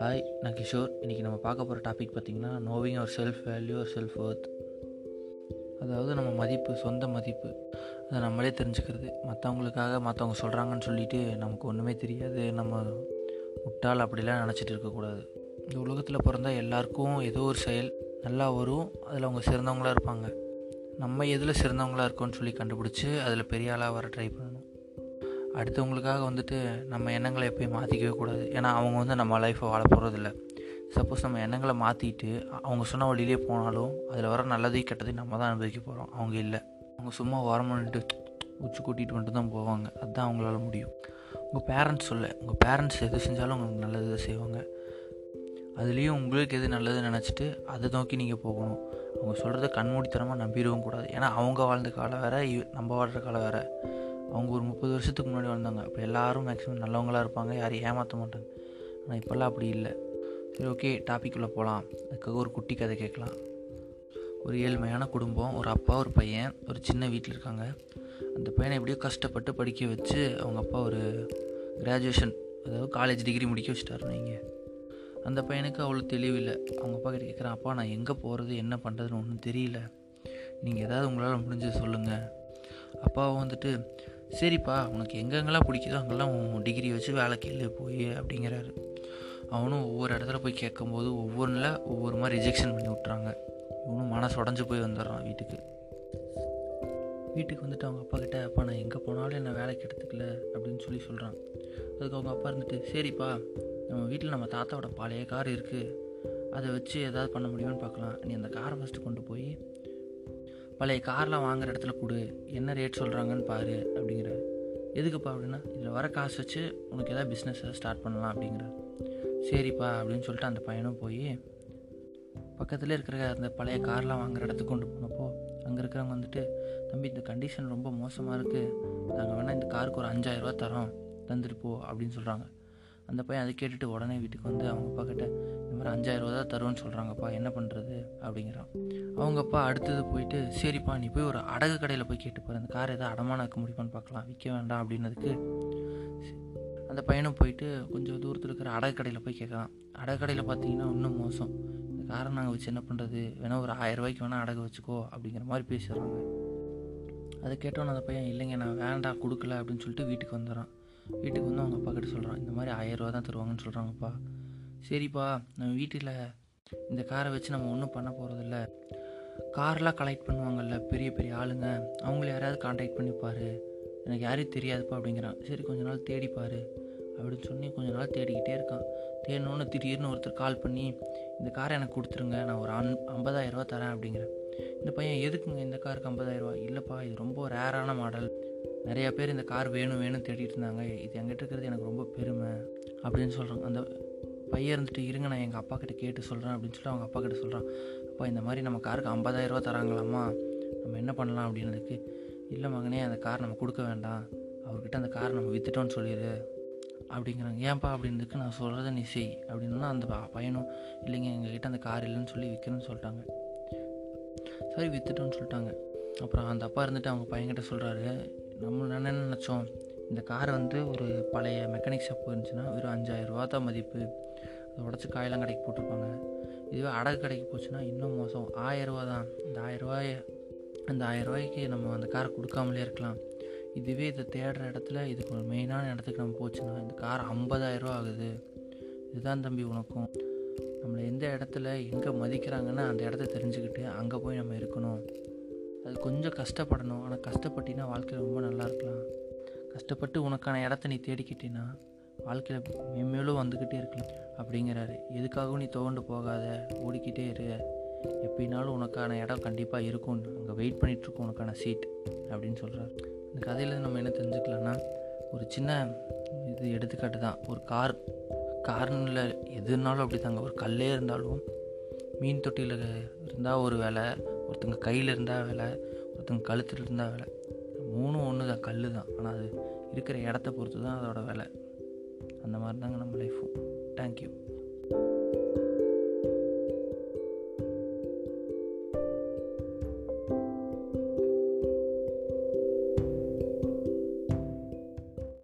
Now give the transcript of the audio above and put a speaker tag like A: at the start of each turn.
A: Hi நான் கிஷோர். இன்றைக்கி நம்ம பார்க்க போகிற டாபிக் பார்த்திங்கன்னா knowing our self value our self worth அதாவது நம்ம மதிப்பு சொந்த மதிப்பு. அதை நம்மளே தெரிஞ்சுக்கிறது. மற்றவங்களுக்காக மற்றவங்க சொல்கிறாங்கன்னு சொல்லிட்டு நமக்கு ஒன்றுமே தெரியாது. நம்ம முட்டாள் அப்படிலாம் நினச்சிட்டு இருக்கக்கூடாது. இந்த உலகத்தில் பிறந்தா எல்லாருக்கும் ஏதோ ஒரு செயல் நல்லா வரும். அதில் அவங்க சிறந்தவங்களாக இருப்பாங்க. நம்ம எதில் சிறந்தவங்களாக இருக்கோம்னு சொல்லி கண்டுபிடிச்சி அதில் பெரிய ஆளாக வர ட்ரை பண்ணணும். அடுத்தவங்களுக்காக வந்துட்டு நம்ம எண்ணங்களை எப்பயும் மாற்றிக்கவே கூடாது. ஏன்னா அவங்க வந்து நம்ம லைஃப்பை வாழ போகிறதில்ல சப்போஸ் நம்ம எண்ணங்களை மாற்றிட்டு அவங்க சொன்ன வழியிலே போனாலும் அதில் வர நல்லதையும் கெட்டதையும் நம்ம தான் அனுபவிக்க போகிறோம் அவங்க இல்லை. அவங்க சும்மா வரமான்ட்டு உச்சி கூட்டிகிட்டு வந்துட்டு தான் போவாங்க. அதுதான் அவங்களால முடியும். உங்கள் பேரண்ட்ஸ் சொல்ல உங்கள் பேரண்ட்ஸ் எது செஞ்சாலும் உங்களுக்கு நல்லது தான் செய்வாங்க. அதுலேயும் உங்களுக்கு எது நல்லதுன்னு நினச்சிட்டு அதை நோக்கி நீங்கள் போகணும். அவங்க சொல்கிறத கண்மூடித்தனமாக நம்பிடவும் கூடாது. ஏன்னா அவங்க வாழ்ந்த காலம் வேறு நம்ம வாழ்கிற காலம் வேறு. அவங்க ஒரு முப்பது வருஷத்துக்கு முன்னாடி வந்தாங்க அப்போ எல்லோரும் மேக்ஸிமம் நல்லவங்களாக இருப்பாங்க. யாரையும் ஏமாற்ற மாட்டாங்க. ஆனால் இப்போல்லாம் அப்படி இல்லை. சரி ஓகே டாப்பிக்குள்ளே போகலாம் அதுக்காக ஒரு குட்டி கதை கேட்கலாம். ஒரு ஏழ்மையான குடும்பம் ஒரு அப்பா ஒரு பையன் ஒரு சின்ன வீட்டில் இருக்காங்க. அந்த பையனை எப்படியோ கஷ்டப்பட்டு படிக்க வச்சு அவங்க அப்பா ஒரு கிராஜுவேஷன் அதாவது காலேஜ் டிகிரி முடிக்க வச்சுட்டாரு நீங்கள் அந்த பையனுக்கு அவ்வளோ தெளிவில்லை அவங்க அப்பா கிட்ட கேட்குறேன் அப்பா நான் எங்கே போகிறது என்ன பண்ணுறதுன்னு ஒன்றும் தெரியல. நீங்கள் ஏதாவது உங்களால் முடிஞ்சது சொல்லுங்கள் அப்பாவை வந்துட்டு சரிப்பா உனக்கு எங்கெங்கெல்லாம் பிடிக்குதோ அங்கெல்லாம் உன் டிகிரி வச்சு வேலை கேளு போய் அப்படிங்கிறாரு. அவனும் ஒவ்வொரு இடத்துல போய் கேட்கும்போது ஒவ்வொன்றில் ஒவ்வொரு மாதிரி ரிஜெக்ஷன் பண்ணி விட்றாங்க இவனும் மனசு உடஞ்சி போய் வந்துடுறான் வீட்டுக்கு. வீட்டுக்கு வந்துட்டு அவங்க அப்பா கிட்ட அப்பா நான் எங்கே போனாலும் என்ன வேலைக்கு எடுத்துக்கல அப்படின்னு சொல்லி சொல்கிறான் அதுக்கு அவங்க அப்பா இருந்துட்டு சரிப்பா நம்ம வீட்டில் நம்ம தாத்தாவோட பழைய கார் இருக்குது அதை வச்சு எதாவது பண்ண முடியும்னு பார்க்கலாம். நீ அந்த காரை ஃபஸ்ட்டு கொண்டு போய் பழைய கார்லாம் வாங்குற இடத்துல கொடு. என்ன ரேட் சொல்கிறாங்கன்னு பாரு அப்படிங்கிறாரு எதுக்குப்பா அப்படின்னா இதில் வர காசு வச்சு உனக்கு எதாவது பிஸ்னஸை ஸ்டார்ட் பண்ணலாம் அப்படிங்கிறார் சரிப்பா அப்படின்னு சொல்லிட்டு அந்த பையனும் போய் பக்கத்தில் இருக்கிற அந்த பழைய கார்லாம் வாங்குற இடத்துக்கு கொண்டு போனப்போ அங்கே இருக்கிறவங்க வந்துட்டு தம்பி இந்த கண்டிஷன் ரொம்ப மோசமாக இருக்குது நாங்கள் வேணால் இந்த காருக்கு ஒரு அஞ்சாயிரரூவா தரோம் தந்துட்டு போ அப்படின்னு சொல்கிறாங்க அந்த பையன் அதை கேட்டுட்டு உடனே வீட்டுக்கு வந்து அவங்க அப்பா கிட்ட இந்த மாதிரி அஞ்சாயிரரூவா தான் தருவேன்னு சொல்கிறாங்கப்பா என்ன பண்ணுறது அப்படிங்கிறான். அவங்க அப்பா அடுத்தது போயிட்டு சரிப்பா நீ போய் ஒரு அடகு கடையில் போய் கேட்டுப்பாரு அந்த கார் எதாவது அடமான வைக்க முடியுமான்னு பார்க்கலாம் விற்க வேண்டாம் அப்படின்னதுக்கு அந்த பையனும் போயிட்டு கொஞ்சம் தூரத்தில் இருக்கிற அடகு கடையில் போய் கேட்கலாம். அடகு கடையில் பார்த்தீங்கன்னா இன்னும் மோசம். இந்த காரை நாங்கள் வச்சு என்ன பண்ணுறது வேணால் ஒரு ஆயிரம் ரூபாய்க்கு வேணால் அடகு வச்சுக்கோ அப்படிங்கிற மாதிரி பேசிடுறாங்க. அதை கேட்டோன்னு அந்த பையன் இல்லைங்க நான் வேண்டாம் கொடுக்கல அப்படின்னு சொல்லிட்டு வீட்டுக்கு வந்துடுறான். வீட்டுக்கு வந்து அவங்க அப்பா கிட்ட சொல்கிறான் இந்த மாதிரி ஆயிரரூவா தான் தருவாங்கன்னு சொல்கிறாங்கப்பா சரிப்பா நம்ம வீட்டில் இந்த காரை வச்சு நம்ம ஒன்றும் பண்ண போகிறதில்ல கார்லாம் கலெக்ட் பண்ணுவாங்கல்ல பெரிய பெரிய ஆளுங்க அவங்கள யாராவது காண்டாக்ட் பண்ணிப்பார் எனக்கு யாரையும் தெரியாதுப்பா அப்படிங்கிறான். சரி கொஞ்ச நாள் தேடிப்பார் அப்படின்னு சொல்லி கொஞ்ச நாள் தேடிக்கிட்டே இருக்கான். தேடணுன்னு திடீர்னு ஒருத்தர் கால் பண்ணி இந்த காரை எனக்கு கொடுத்துருங்க நான் ஒரு அன் ஐம்பதாயிரரூவா தரேன் அப்படிங்கிறேன் இந்த பையன் எதுக்குங்க இந்த காருக்கு ஐம்பதாயிரரூவா இல்லைப்பா இது ரொம்ப ரேரான மாடல் நிறையா பேர் இந்த கார் வேணும் வேணும் தேடிட்டு இருந்தாங்க. இது எங்கிட்ட இருக்கிறது எனக்கு ரொம்ப பெருமை அப்படின்னு சொல்கிறாங்க அந்த பையன் இருந்துட்டு இருங்க நான் எங்கள் அப்பா கிட்ட கேட்டு சொல்கிறேன் அப்படின்னு சொல்லிட்டு அவங்க அப்பா கிட்ட சொல்கிறான் அப்பா இந்த மாதிரி நம்ம காருக்கு ஐம்பதாயிரரூவா தராங்களாமா நம்ம என்ன பண்ணலாம்? அப்படின்றதுக்கு இல்லை மகனே அந்த கார் நம்ம கொடுக்க வேண்டாம். அவர்கிட்ட அந்த காரை நம்ம விற்றுட்டோன்னு சொல்லிடு அப்படிங்கிறாங்க. ஏன்ப்பா அப்படின்றதுக்கு நான் சொல்கிறத நீ செய் அப்படின்னா அந்த பையனும் இல்லைங்க எங்ககிட்ட அந்த கார் இல்லைன்னு சொல்லி விற்கணும்னு சொல்லிட்டாங்க. சரி விற்றுட்டோன்னு சொல்லிட்டாங்க. அப்புறம் அந்த அப்பா இருந்துட்டு அவங்க பையன்கிட்ட சொல்கிறாரு நம்ம என்ன நினச்சோம்? இந்த கார் வந்து ஒரு பழைய மெக்கானிக் ஷாப் இருந்துச்சுன்னா வெறும் அஞ்சாயிரரூவா தான் மதிப்பு. அதை உடச்சி காயெல்லாம் கடைக்கு போட்டிருப்பாங்க. இதுவே அடகு கடைக்கு போச்சுன்னா இன்னும் மோசம். ஆயிரரூவா தான். இந்த ஆயிரரூவாய அந்த ஆயிரரூவாய்க்கு நம்ம அந்த காரை கொடுக்காமலே இருக்கலாம். இதுவே இதை தேடுற இடத்துல இதுக்கு ஒரு மெயினான இடத்துக்கு நம்ம போச்சுன்னா இந்த கார் ஐம்பதாயிரரூவா ஆகுது. இதுதான் தம்பி உனக்கும். நம்மளை எந்த இடத்துல எங்கே மதிக்கிறாங்கன்னு அந்த இடத்த தெரிஞ்சுக்கிட்டு அங்கே போய் நம்ம இருக்கணும். அது கொஞ்சம் கஷ்டப்படணும். ஆனால் கஷ்டப்பட்டினா வாழ்க்கையில் ரொம்ப நல்லா இருக்கலாம். கஷ்டப்பட்டு உனக்கான இடத்த நீ தேடிக்கிட்டீங்கன்னா வாழ்க்கையில் மென்மேலும் வந்துக்கிட்டே இருக்கலாம். அப்படிங்கிறாரு. எதுக்காகவும் நீ துவண்டு போகாத. ஓடிக்கிட்டே இரு. எப்படினாலும் உனக்கான இடம் கண்டிப்பாக இருக்கும். அங்கே வெயிட் பண்ணிகிட்ருக்கோம் உனக்கான சீட் அப்படின்னு சொல்கிறார் இந்த கதையில் நம்ம என்ன தெரிஞ்சுக்கலாம்னா ஒரு சின்ன இது எடுத்துக்காட்டு தான். ஒரு கார் கார்னில் எதுனாலும் அப்படி தாங்க ஒரு கல்லே இருந்தாலும் மீன் தொட்டியில் இருந்தால் ஒரு வேலை ஒருத்தங்க கையில் இருந்தால் வேலை ஒருத்தங்க கழுத்தில் இருந்தால் வேலை. மூணும் ஒன்று தான் கல் தான் ஆனால் அது இருக்கிற இடத்த பொறுத்து தான் அதோட வேலை. அந்த மாதிரி தாங்க நம்ம லைஃப்பும் தேங்க்யூ